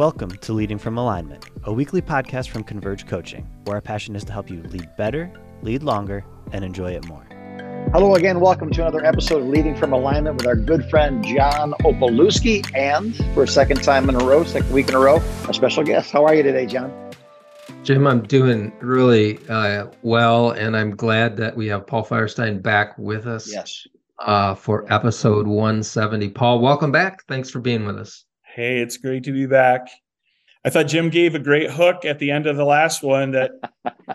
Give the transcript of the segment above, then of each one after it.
Welcome to Leading from Alignment, a weekly podcast from Converge Coaching, where our passion is to help you lead better, lead longer, and enjoy it more. Hello again. Welcome to another episode of Leading from Alignment with our good friend John Opalewski, and for a second time in a row, second week in a row, a special guest. How are you today, John? Jim, I'm doing really uh, well, and I'm glad that we have Paul Firestein back with us. Yes. Uh, for episode 170. Paul, welcome back. Thanks for being with us. Hey, it's great to be back. I thought Jim gave a great hook at the end of the last one that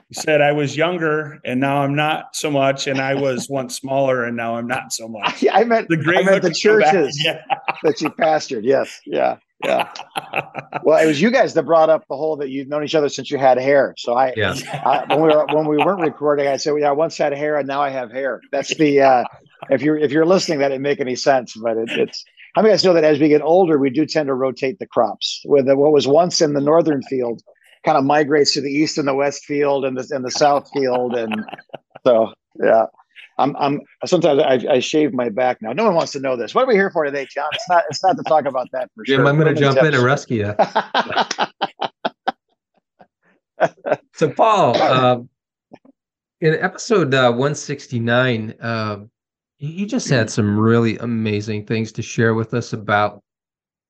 he said I was younger and now I'm not so much, and I was once smaller and now I'm not so much. I meant the great I meant the churches yeah. that you pastored. Yes, yeah, yeah. well, it was you guys that brought up the whole that you've known each other since you had hair. So I, yeah. I when we were when we weren't recording, I said, "Well, yeah, I once had hair and now I have hair." That's the uh, if you're if you're listening, that didn't make any sense, but it, it's how many guys know that as we get older, we do tend to rotate the crops? With what was once in the northern field, kind of migrates to the east and the west field and the and the south field, and so yeah. I'm, I'm sometimes I, I shave my back now. No one wants to know this. What are we here for today, John? It's not. It's not to talk about that for Jim, sure. I'm going to jump in and rescue you. so, Paul, uh, in episode uh, 169, uh, you just had some really amazing things to share with us about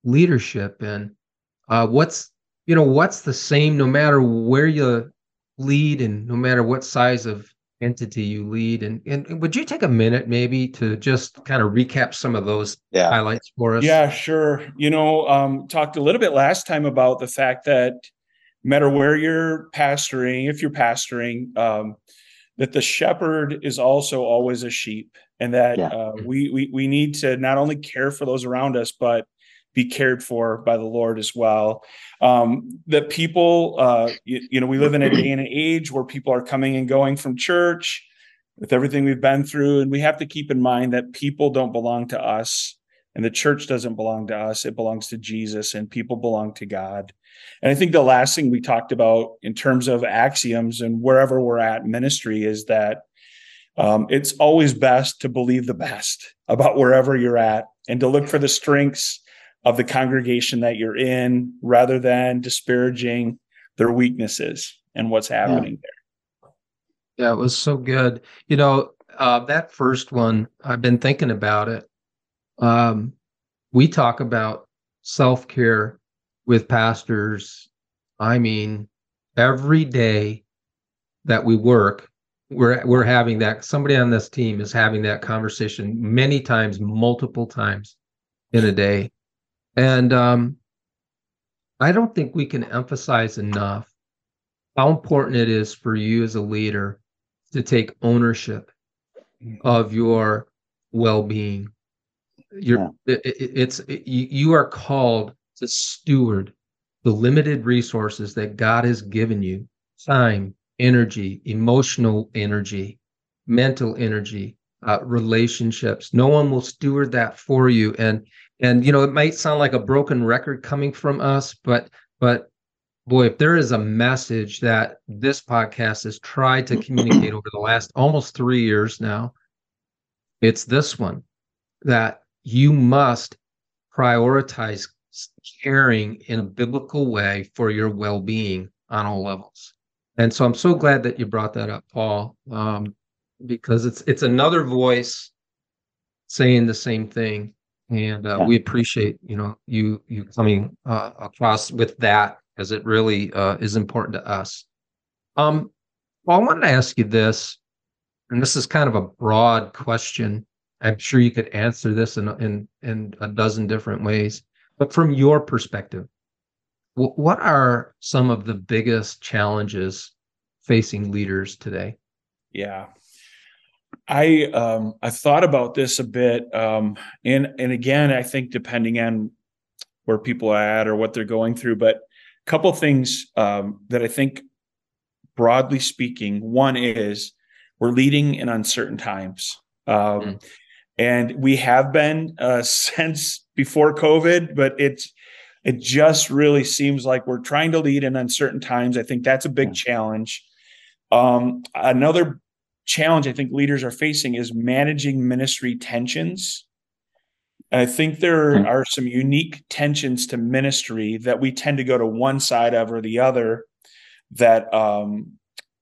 leadership and uh, what's you know what's the same no matter where you lead and no matter what size of entity you lead. And and would you take a minute maybe to just kind of recap some of those yeah. highlights for us? Yeah sure. You know um, talked a little bit last time about the fact that no matter where you're pastoring if you're pastoring um, that the shepherd is also always a sheep and that yeah. uh, we, we we need to not only care for those around us but be cared for by the lord as well. Um, that people uh, you, you, know we live in a day and an age where people are coming and going from church with everything we've been through and we have to keep in mind that people don't belong to us and the church doesn't belong to us. It belongs to jesus and people belong to god. And i think the last thing we talked about in terms of axioms and wherever we're at ministry is that um, it's always best to believe the best about wherever you're at and to look for the strengths of the congregation that you're in rather than disparaging their weaknesses and what's happening yeah. there. Yeah, it was so good. You know, uh, that first one, I've been thinking about it. Um, we talk about self care with pastors. I mean, every day that we work, we're we're having that somebody on this team is having that conversation many times multiple times in a day and um i don't think we can emphasize enough how important it is for you as a leader to take ownership of your well-being you're yeah. it, it's it, you are called to steward the limited resources that god has given you time energy, emotional energy, mental energy, uh, relationships. No one will steward that for you. And and you know it might sound like a broken record coming from us, but but boy, if there is a message that this podcast has tried to communicate over the last almost three years now, it's this one that you must prioritize caring in a biblical way for your well-being on all levels. And so I'm so glad that you brought that up, Paul, um, because it's it's another voice saying the same thing, and uh, yeah. we appreciate you know you you coming uh, across with that as it really uh, is important to us. Um, well, I wanted to ask you this, and this is kind of a broad question. I'm sure you could answer this in in in a dozen different ways, but from your perspective, what are some of the biggest challenges facing leaders today? Yeah. I um I thought about this a bit um and and again I think depending on where people are at or what they're going through but a couple things um that I think broadly speaking one is we're leading in uncertain times um mm. and we have been uh since before covid but it's it just really seems like we're trying to lead in uncertain times. I think that's a big challenge. Um, another challenge I think leaders are facing is managing ministry tensions And I think there hmm. are some unique tensions to ministry that we tend to go to one side of or the other that um,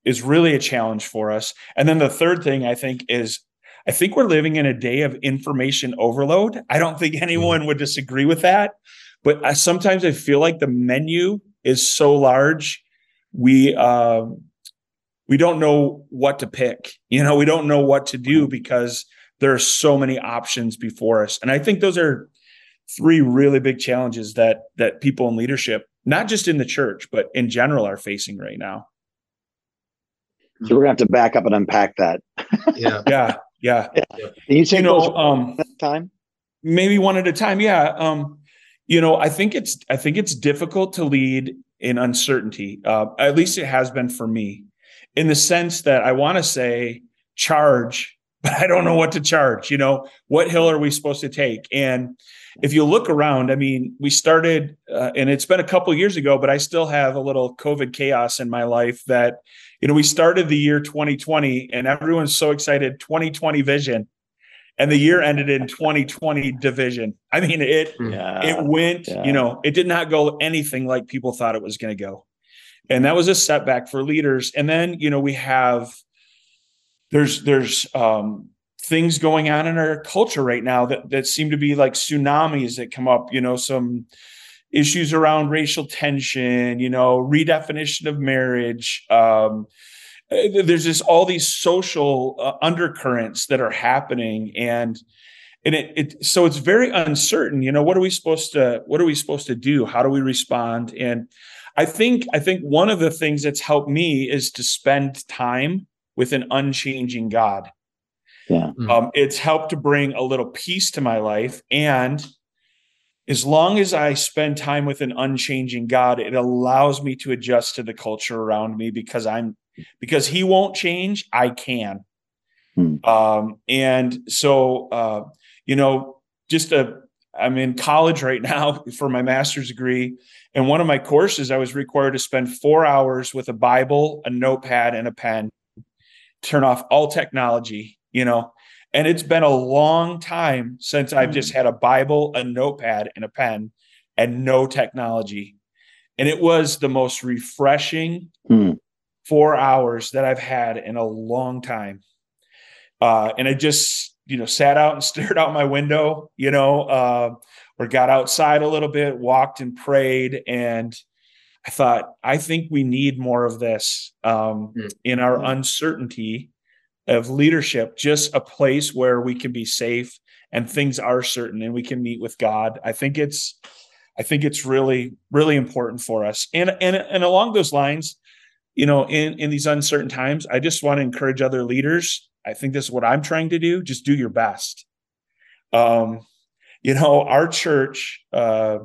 is really a challenge for us. And then the third thing I think is I think we're living in a day of information overload. I don't think anyone mm. would disagree with that. But I, sometimes I feel like the menu is so large, we uh, we don't know what to pick. You know, we don't know what to do because there are so many options before us. And I think those are three really big challenges that that people in leadership, not just in the church, but in general, are facing right now. So we're gonna have to back up and unpack that. yeah, yeah, yeah. Can you take you know, um, time? Maybe one at a time. Yeah. Um, you know, I think it's I think it's difficult to lead in uncertainty. Uh, at least it has been for me, in the sense that I want to say charge, but I don't know what to charge. You know, what hill are we supposed to take? And if you look around, I mean, we started, uh, and it's been a couple years ago, but I still have a little COVID chaos in my life that, you know, we started the year 2020 and everyone's so excited 2020 vision and the year ended in 2020 division. I mean, it yeah. it went, yeah. you know, it did not go anything like people thought it was going to go. And that was a setback for leaders. And then, you know, we have there's there's um things going on in our culture right now that that seem to be like tsunamis that come up, you know, some issues around racial tension, you know, redefinition of marriage, um, there's just all these social uh, undercurrents that are happening and and it, it so it's very uncertain you know what are we supposed to what are we supposed to do? How do we respond? And i think i think one of the things that's helped me is to spend time with an unchanging god. Yeah. Hmm. um, it's helped to bring a little peace to my life and as long as I spend time with an unchanging God, it allows me to adjust to the culture around me because I'm because he won't change, I can. Hmm. Um, and so, uh, you know, just a, I'm in college right now for my master's degree. And one of my courses, I was required to spend four hours with a Bible, a notepad, and a pen, turn off all technology, you know. And it's been a long time since I've just hmm. had a Bible, a notepad, and a pen, and no technology. And it was the most refreshing, mm four hours that I've had in a long time. Uh, and I just, you know, sat out and stared out my window, you know, uh, or got outside a little bit, walked and prayed. And I thought, I think we need more of this um, mm-hmm. in our uncertainty of leadership, just a place where we can be safe and things are certain and we can meet with God. I think it's, I think it's really, really important for us. And and and along those lines, you know, in in these uncertain times, I just want to encourage other leaders. I think this is what I'm trying to do. Just do your best. Um, you know, our church, uh,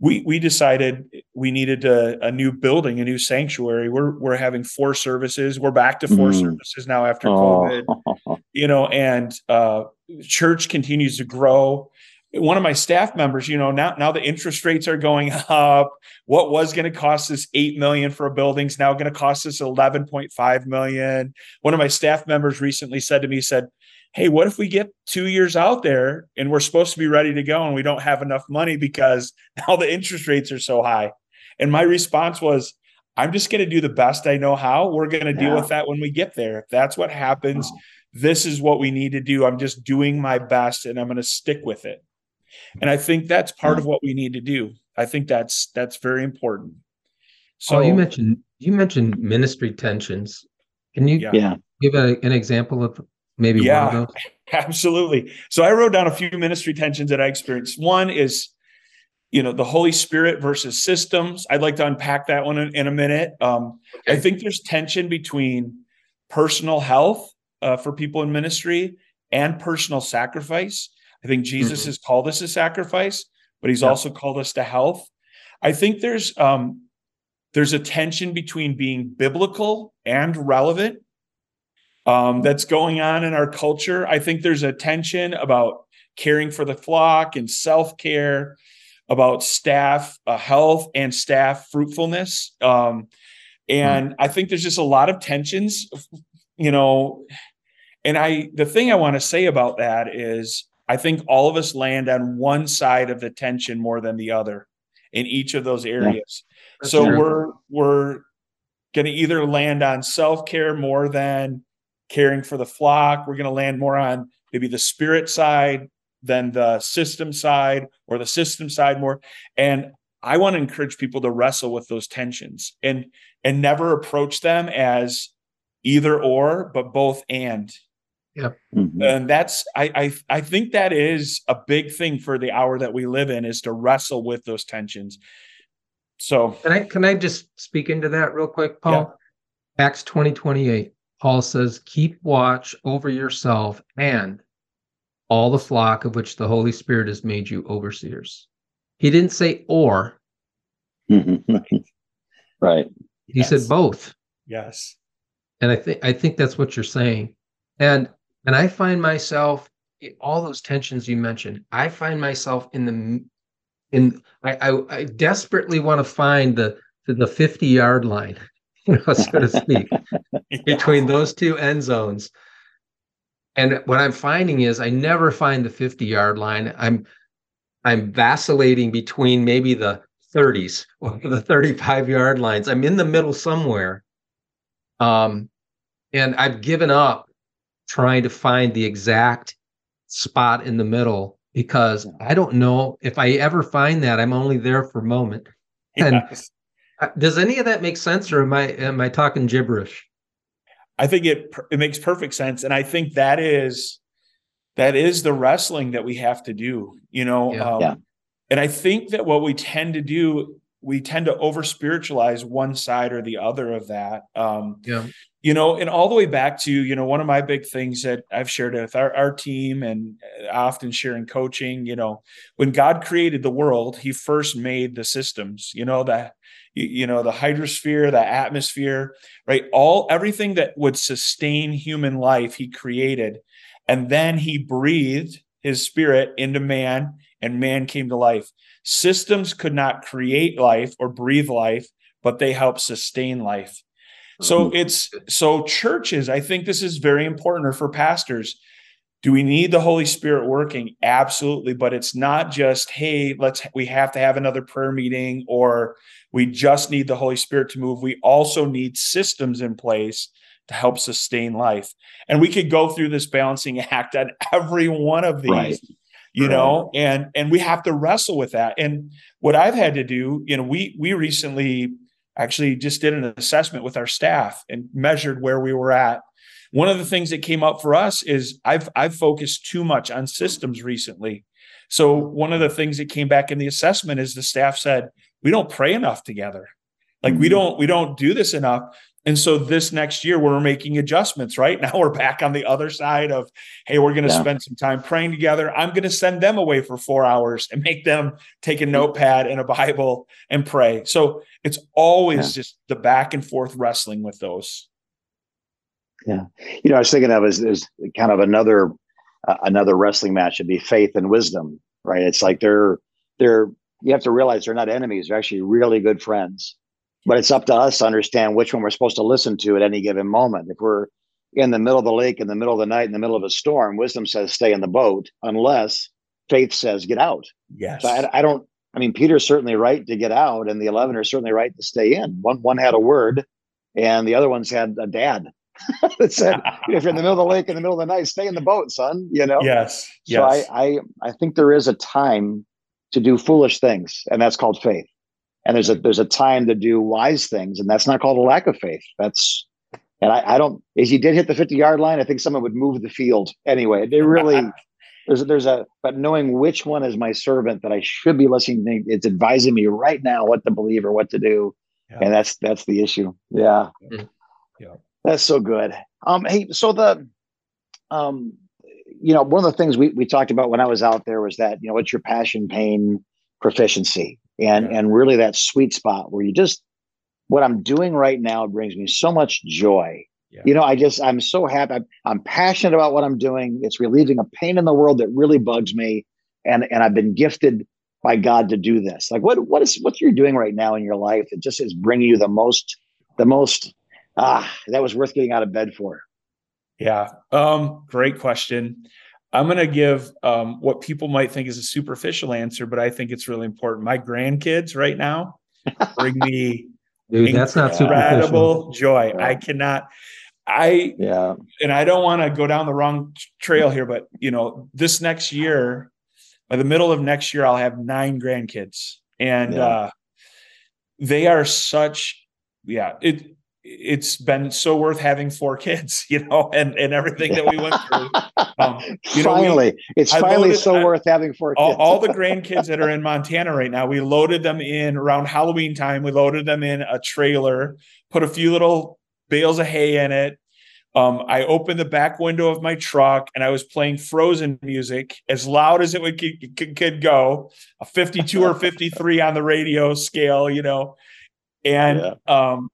we we decided we needed a, a, new building, a new sanctuary. We're we're having four services. We're back to 4 mm. services now after oh. COVID. You know, and uh, church continues to grow one of my staff members, you know, now now the interest rates are going up. What was going to cost us eight million for a building is now going to cost us eleven point five million. One of my staff members recently said to me, said, Hey, what if we get two years out there and we're supposed to be ready to go and we don't have enough money because now the interest rates are so high? And my response was, I'm just going to do the best I know how. We're going to deal with that when we get there. If that's what happens, this is what we need to do. I'm just doing my best and I'm going to stick with it and i think that's part of what we need to do. I think that's that's very important. So oh, you mentioned you mentioned ministry tensions. Can you yeah. give a, an example of maybe yeah, one of those? absolutely. So i wrote down a few ministry tensions that i experienced. One is you know the holy spirit versus systems. I'd like to unpack that one in, in a minute. Um, okay. i think there's tension between personal health uh, for people in ministry and personal sacrifice I think Jesus mm-hmm. has called us to sacrifice, but he's yeah. also called us to health. I think there's um, there's a tension between being biblical and relevant um, that's going on in our culture. I think there's a tension about caring for the flock and self care, about staff uh, health and staff fruitfulness. Um, and mm. I think there's just a lot of tensions, you know. And I, the thing I want to say about that is, I think all of us land on one side of the tension more than the other in each of those areas. Yeah. So true. we're we're going to either land on self-care more than caring for the flock. We're going to land more on maybe the spirit side than the system side or the system side more. And I want to encourage people to wrestle with those tensions and and never approach them as either or, but both and. Yeah. Mm-hmm. And that's I, I I think that is a big thing for the hour that we live in is to wrestle with those tensions. So can I can I just speak into that real quick, Paul? Yeah. Acts 20, 28. Paul says, keep watch over yourself and all the flock of which the Holy Spirit has made you overseers. He didn't say or. right. He yes. said both. Yes. And I think I think that's what you're saying. And and I find myself all those tensions you mentioned. I find myself in the in I I, I desperately want to find the the 50 yard line, you know, so to speak, yeah. between those two end zones. And what I'm finding is I never find the 50 yard line. I'm I'm vacillating between maybe the 30s or the 35 yard lines. I'm in the middle somewhere. Um, and I've given up trying to find the exact spot in the middle because I don't know if I ever find that. I'm only there for a moment. And yes. does any of that make sense, or am I am I talking gibberish? I think it it makes perfect sense, and I think that is that is the wrestling that we have to do. You know, yeah. Um, yeah. and I think that what we tend to do we tend to over spiritualize one side or the other of that. Um, yeah. You know, and all the way back to, you know, one of my big things that I've shared with our, our team and often sharing coaching, you know, when God created the world, he first made the systems, you know, that, you know, the hydrosphere, the atmosphere, right? All, everything that would sustain human life, he created. And then he breathed his spirit into man and man came to life. Systems could not create life or breathe life, but they help sustain life. So mm-hmm. it's so churches, I think this is very important or for pastors. Do we need the Holy Spirit working? Absolutely, but it's not just hey, let's we have to have another prayer meeting or we just need the Holy Spirit to move. We also need systems in place to help sustain life. And we could go through this balancing act on every one of these. Right you right. know and and we have to wrestle with that. And what i've had to do you know we we recently actually just did an assessment with our staff and measured where we were at. One of the things that came up for us is i've i've focused too much on systems recently. So one of the things that came back in the assessment is the staff said we don't pray enough together. Like we mm-hmm. don't we don't do this enough and so this next year, we're making adjustments, right? Now we're back on the other side of, hey, we're going to yeah. spend some time praying together. I'm going to send them away for four hours and make them take a notepad and a Bible and pray. So it's always yeah. just the back and forth wrestling with those. Yeah. You know, I was thinking of is, is kind of another uh, another wrestling match would be faith and wisdom, right? It's like they're they're you have to realize they're not enemies; they're actually really good friends but it's up to us to understand which one we're supposed to listen to at any given moment. If we're in the middle of the lake, in the middle of the night, in the middle of a storm, wisdom says stay in the boat, unless faith says get out. Yes. So I, I don't. I mean, Peter's certainly right to get out, and the eleven are certainly right to stay in. One one had a word, and the other ones had a dad that said, "If you're in the middle of the lake in the middle of the night, stay in the boat, son." You know. Yes. So yes. I I I think there is a time to do foolish things, and that's called faith and there's a there's a time to do wise things and that's not called a lack of faith. That's and i, I don't if he did hit the 50 yard line i think someone would move the field anyway. They really there's there's a but knowing which one is my servant that i should be listening to it's advising me right now what to believe or what to do. Yeah. and that's that's the issue. Yeah. Yeah. That's so good. Um hey so the um you know one of the things we, we talked about when i was out there was that you know what's your passion pain proficiency and yeah. and really that sweet spot where you just what I'm doing right now brings me so much joy. Yeah. You know, I just I'm so happy. I'm, I'm passionate about what I'm doing. It's relieving a pain in the world that really bugs me, and and I've been gifted by God to do this. Like what what is what you're doing right now in your life that just is bringing you the most the most ah that was worth getting out of bed for. Yeah, um, great question. I'm going to give um, what people might think is a superficial answer, but I think it's really important. My grandkids right now bring me Dude, that's not incredible joy. Yeah. I cannot. I yeah, and I don't want to go down the wrong trail here, but you know, this next year, by the middle of next year, I'll have nine grandkids, and yeah. uh, they are such. Yeah, it it's been so worth having four kids, you know, and, and everything that we went through. Um, finally, know, we, it's I finally loaded, so worth having four all, all, the grandkids that are in Montana right now, we loaded them in around Halloween time. We loaded them in a trailer, put a few little bales of hay in it. Um, I opened the back window of my truck and I was playing Frozen music as loud as it would could, could go, a 52 or 53 on the radio scale, you know. And yeah. um,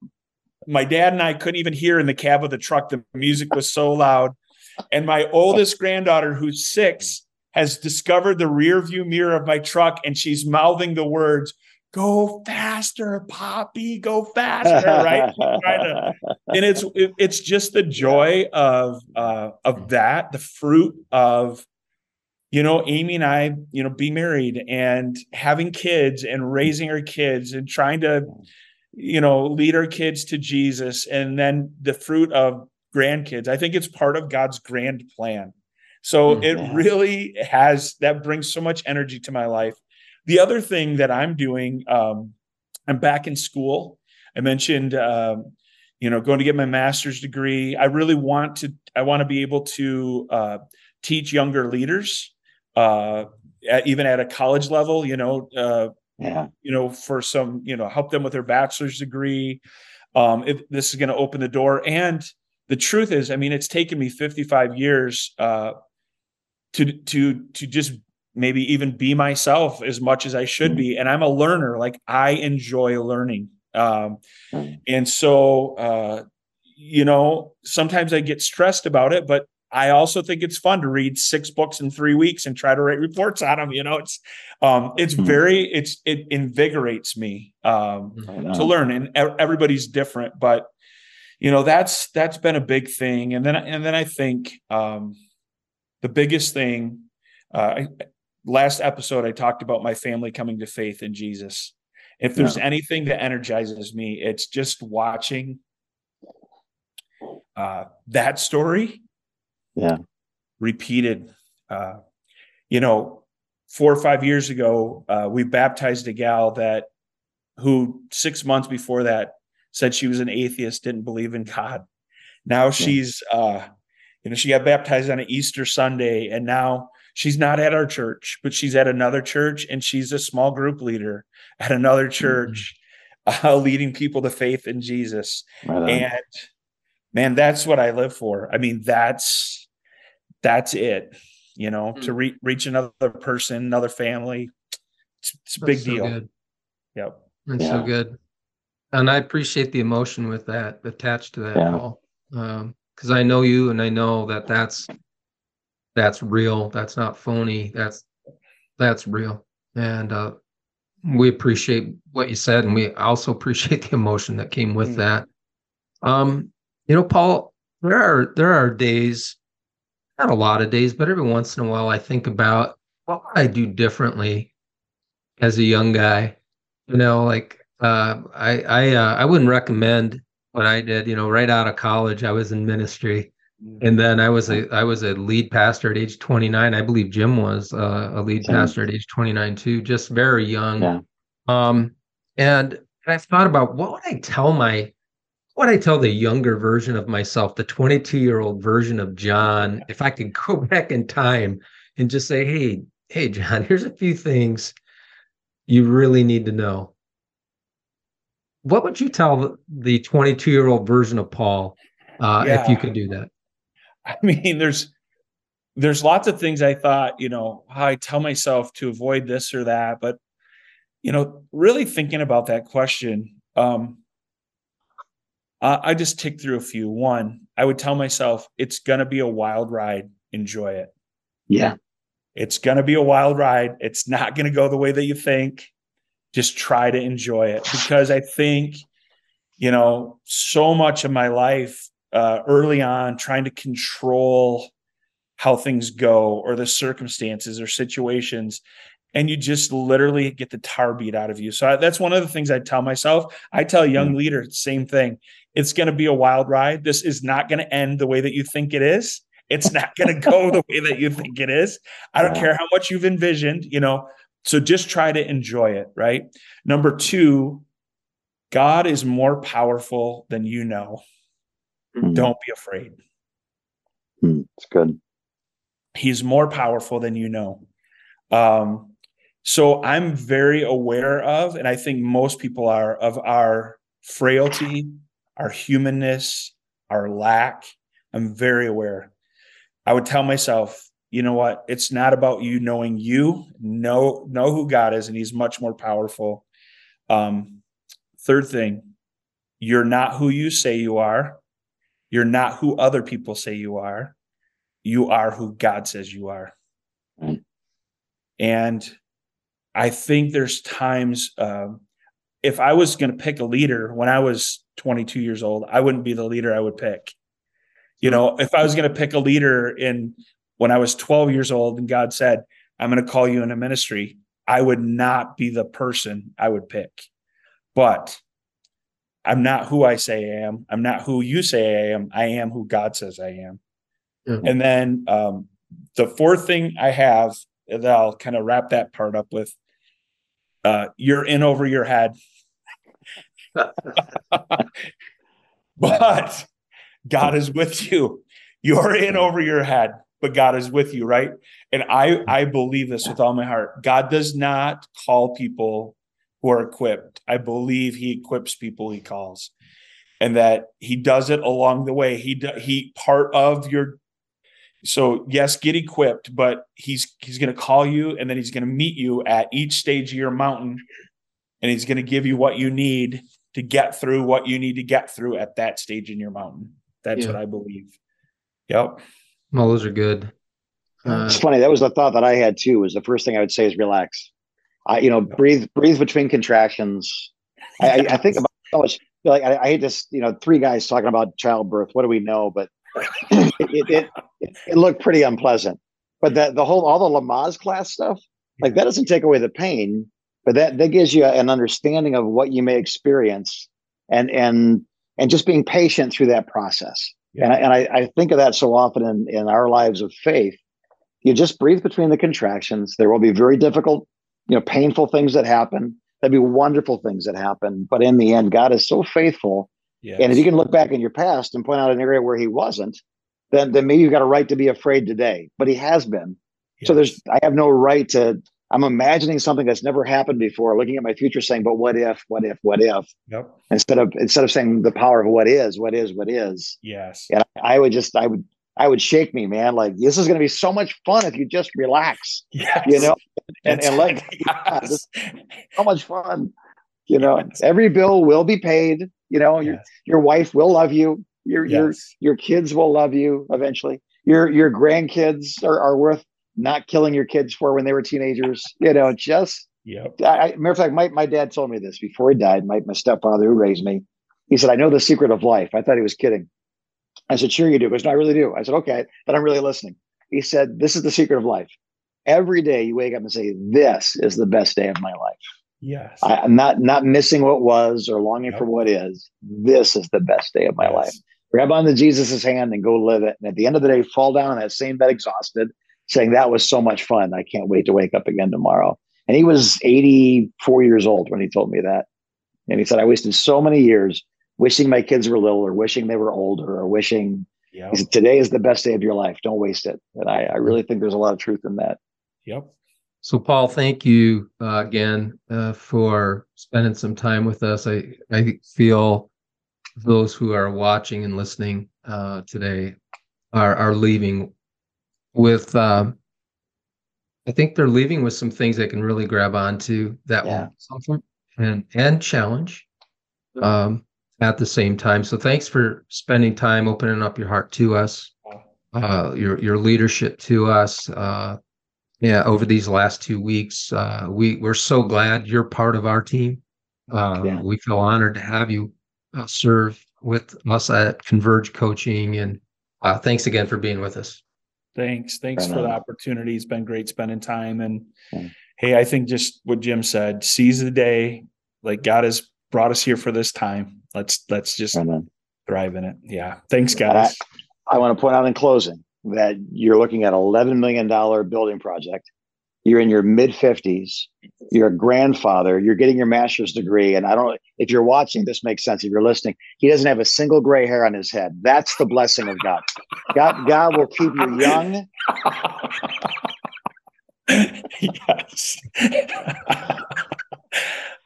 my dad and I couldn't even hear in the cab of the truck. The music was so loud. And my oldest granddaughter, who's six, has discovered the rear view mirror of my truck and she's mouthing the words, go faster, Poppy, go faster, right? to, and it's it, it's just the joy of uh, of that, the fruit of you know, Amy and I, you know, be married and having kids and raising our kids and trying to you know, lead our kids to Jesus and then the fruit of grandkids. I think it's part of God's grand plan. So mm-hmm. it really has that brings so much energy to my life. The other thing that I'm doing, um, I'm back in school. I mentioned, um, you know, going to get my master's degree. I really want to. I want to be able to uh, teach younger leaders, uh, at, even at a college level. You know, uh, yeah. you know, for some, you know, help them with their bachelor's degree. Um, it, this is going to open the door. And the truth is, I mean, it's taken me 55 years uh, to to to just maybe even be myself as much as I should be. And I'm a learner. Like I enjoy learning. Um, and so, uh, you know, sometimes I get stressed about it, but I also think it's fun to read six books in three weeks and try to write reports on them. You know, it's um, it's mm-hmm. very it's it invigorates me um, to learn, and everybody's different, but you know that's that's been a big thing. And then and then I think um, the biggest thing. Uh, I, last episode, I talked about my family coming to faith in Jesus. If there's yeah. anything that energizes me, it's just watching uh, that story yeah repeated uh, you know four or five years ago uh, we baptized a gal that who six months before that said she was an atheist didn't believe in god now yeah. she's uh you know she got baptized on an easter sunday and now she's not at our church but she's at another church and she's a small group leader at another mm-hmm. church mm-hmm. uh, leading people to faith in jesus right and man that's what i live for i mean that's that's it you know mm. to re- reach another person another family it's, it's a big so deal good. yep that's yeah. so good and i appreciate the emotion with that attached to that yeah. Paul. um because i know you and i know that that's that's real that's not phony that's that's real and uh we appreciate what you said and we also appreciate the emotion that came with mm. that um you know paul there are there are days not a lot of days, but every once in a while I think about what would I do differently as a young guy. You know, like uh, I I uh, I wouldn't recommend what I did. You know, right out of college, I was in ministry, mm-hmm. and then I was a I was a lead pastor at age 29. I believe Jim was uh, a lead pastor at age 29 too, just very young. Yeah. Um, and I thought about what would I tell my what I tell the younger version of myself, the 22 year old version of John, if I could go back in time and just say, hey, hey, John, here's a few things you really need to know. What would you tell the 22 year old version of Paul uh, yeah. if you could do that? I mean, there's there's lots of things I thought, you know, how I tell myself to avoid this or that, but you know, really thinking about that question, um, uh, I just tick through a few. One, I would tell myself it's going to be a wild ride. Enjoy it. Yeah. It's going to be a wild ride. It's not going to go the way that you think. Just try to enjoy it because I think, you know, so much of my life uh, early on trying to control how things go or the circumstances or situations and you just literally get the tar beat out of you. So I, that's one of the things I tell myself. I tell young mm. leaders same thing. It's going to be a wild ride. This is not going to end the way that you think it is. It's not going to go the way that you think it is. I don't care how much you've envisioned, you know. So just try to enjoy it, right? Number 2, God is more powerful than you know. Mm. Don't be afraid. Mm, it's good. He's more powerful than you know. Um, so I'm very aware of, and I think most people are, of our frailty, our humanness, our lack. I'm very aware. I would tell myself, you know what? It's not about you knowing you. Know know who God is, and He's much more powerful. Um, third thing, you're not who you say you are. You're not who other people say you are. You are who God says you are. And I think there's times um, if I was going to pick a leader when I was 22 years old, I wouldn't be the leader I would pick. You know, if I was going to pick a leader in when I was 12 years old and God said, I'm going to call you in a ministry, I would not be the person I would pick. But I'm not who I say I am. I'm not who you say I am. I am who God says I am. Mm-hmm. And then um, the fourth thing I have that I'll kind of wrap that part up with uh, you're in over your head. but God is with you. You're in over your head, but God is with you, right? And I I believe this with all my heart. God does not call people who are equipped. I believe he equips people he calls. And that he does it along the way. He he part of your so yes, get equipped, but he's he's going to call you and then he's going to meet you at each stage of your mountain and he's going to give you what you need to get through what you need to get through at that stage in your mountain. That's yeah. what I believe. Yep. Well, those are good. Uh, it's funny. That was the thought that I had too. Was the first thing I would say is relax. I, you know, breathe, breathe between contractions. I, I think about so much. Like I, I hate this. You know, three guys talking about childbirth. What do we know? But it, it, it, it, looked pretty unpleasant. But that the whole all the Lamaze class stuff, like that doesn't take away the pain, but that that gives you an understanding of what you may experience, and and and just being patient through that process. Yeah. And I, and I, I think of that so often in in our lives of faith. You just breathe between the contractions. There will be very difficult, you know, painful things that happen. There'll be wonderful things that happen. But in the end, God is so faithful Yes. And if you can look back in your past and point out an area where he wasn't, then then maybe you've got a right to be afraid today. But he has been. Yes. So there's I have no right to I'm imagining something that's never happened before, looking at my future saying, but what if, what if, what if? Yep. Instead of instead of saying the power of what is, what is, what is. Yes. And I would just I would I would shake me, man. Like this is going to be so much fun if you just relax. Yes. You know, and, and like yes. yeah, so much fun. You know, yes. every bill will be paid. You know, your your wife will love you. Your yes. your your kids will love you eventually. Your your grandkids are, are worth not killing your kids for when they were teenagers. You know, just yeah. I, matter of fact, my, my dad told me this before he died. My my stepfather who raised me, he said, "I know the secret of life." I thought he was kidding. I said, "Sure you do." He goes, "No, I really do." I said, "Okay," but I'm really listening. He said, "This is the secret of life. Every day you wake up and say, "This is the best day of my life." Yes. I, am not not missing what was or longing for what is. This is the best day of my yes. life. Grab onto Jesus' hand and go live it. And at the end of the day, fall down on that same bed exhausted, saying, That was so much fun. I can't wait to wake up again tomorrow. And he was 84 years old when he told me that. And he said, I wasted so many years wishing my kids were little or wishing they were older or wishing yep. he said, today is the best day of your life. Don't waste it. And I, I really mm. think there's a lot of truth in that. Yep. So, Paul, thank you uh, again uh, for spending some time with us. I, I feel those who are watching and listening uh, today are, are leaving with, um, I think they're leaving with some things they can really grab onto that yeah. will and, and challenge um, at the same time. So, thanks for spending time opening up your heart to us, uh, your, your leadership to us uh, yeah, over these last two weeks. Uh, we we're so glad you're part of our team. Uh, yeah. We feel honored to have you uh, serve with us at Converge Coaching, and uh, thanks again for being with us. Thanks. Thanks right for on. the opportunity. It's been great spending time. And yeah. hey, I think just what Jim said, seize the day. Like God has brought us here for this time. Let's let's just right thrive in it. Yeah. Thanks, guys. I, I want to point out in closing that you're looking at $11 million building project. You're in your mid 50s. You're a grandfather. You're getting your master's degree. And I don't, if you're watching, this makes sense. If you're listening, he doesn't have a single gray hair on his head. That's the blessing of God. God, God will keep you young. yes.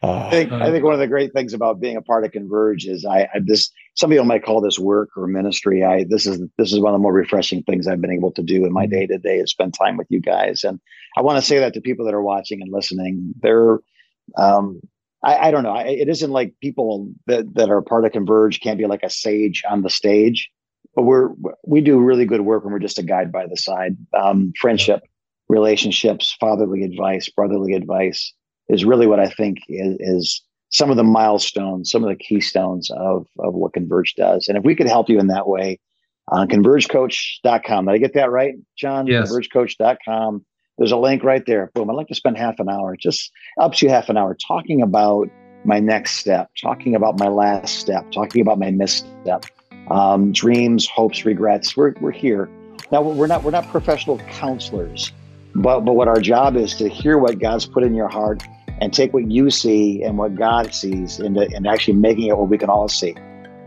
I think I think one of the great things about being a part of Converge is I, I this some people might call this work or ministry. I this is this is one of the more refreshing things I've been able to do in my day to day is spend time with you guys. And I want to say that to people that are watching and listening. They're um, I, I don't know. I, it isn't like people that that are part of Converge can't be like a sage on the stage, but we're we do really good work when we're just a guide by the side. Um, friendship, relationships, fatherly advice, brotherly advice is really what I think is, is some of the milestones, some of the keystones of, of what Converge does. And if we could help you in that way, on convergecoach.com. Did I get that right, John? Yes. Convergecoach.com. There's a link right there. Boom. I'd like to spend half an hour, just up to half an hour, talking about my next step, talking about my last step, talking about my misstep, um, dreams, hopes, regrets. We're, we're here. Now we're not we're not professional counselors, but but what our job is to hear what God's put in your heart and take what you see and what God sees and, and actually making it what we can all see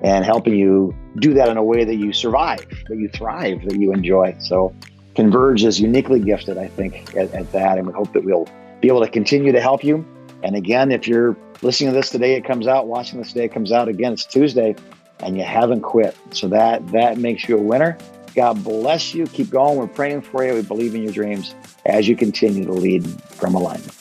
and helping you do that in a way that you survive, that you thrive, that you enjoy. So Converge is uniquely gifted, I think, at, at that. And we hope that we'll be able to continue to help you. And again, if you're listening to this today, it comes out, watching this today, it comes out again, it's Tuesday, and you haven't quit. So that that makes you a winner. God bless you. Keep going. We're praying for you. We believe in your dreams as you continue to lead from alignment.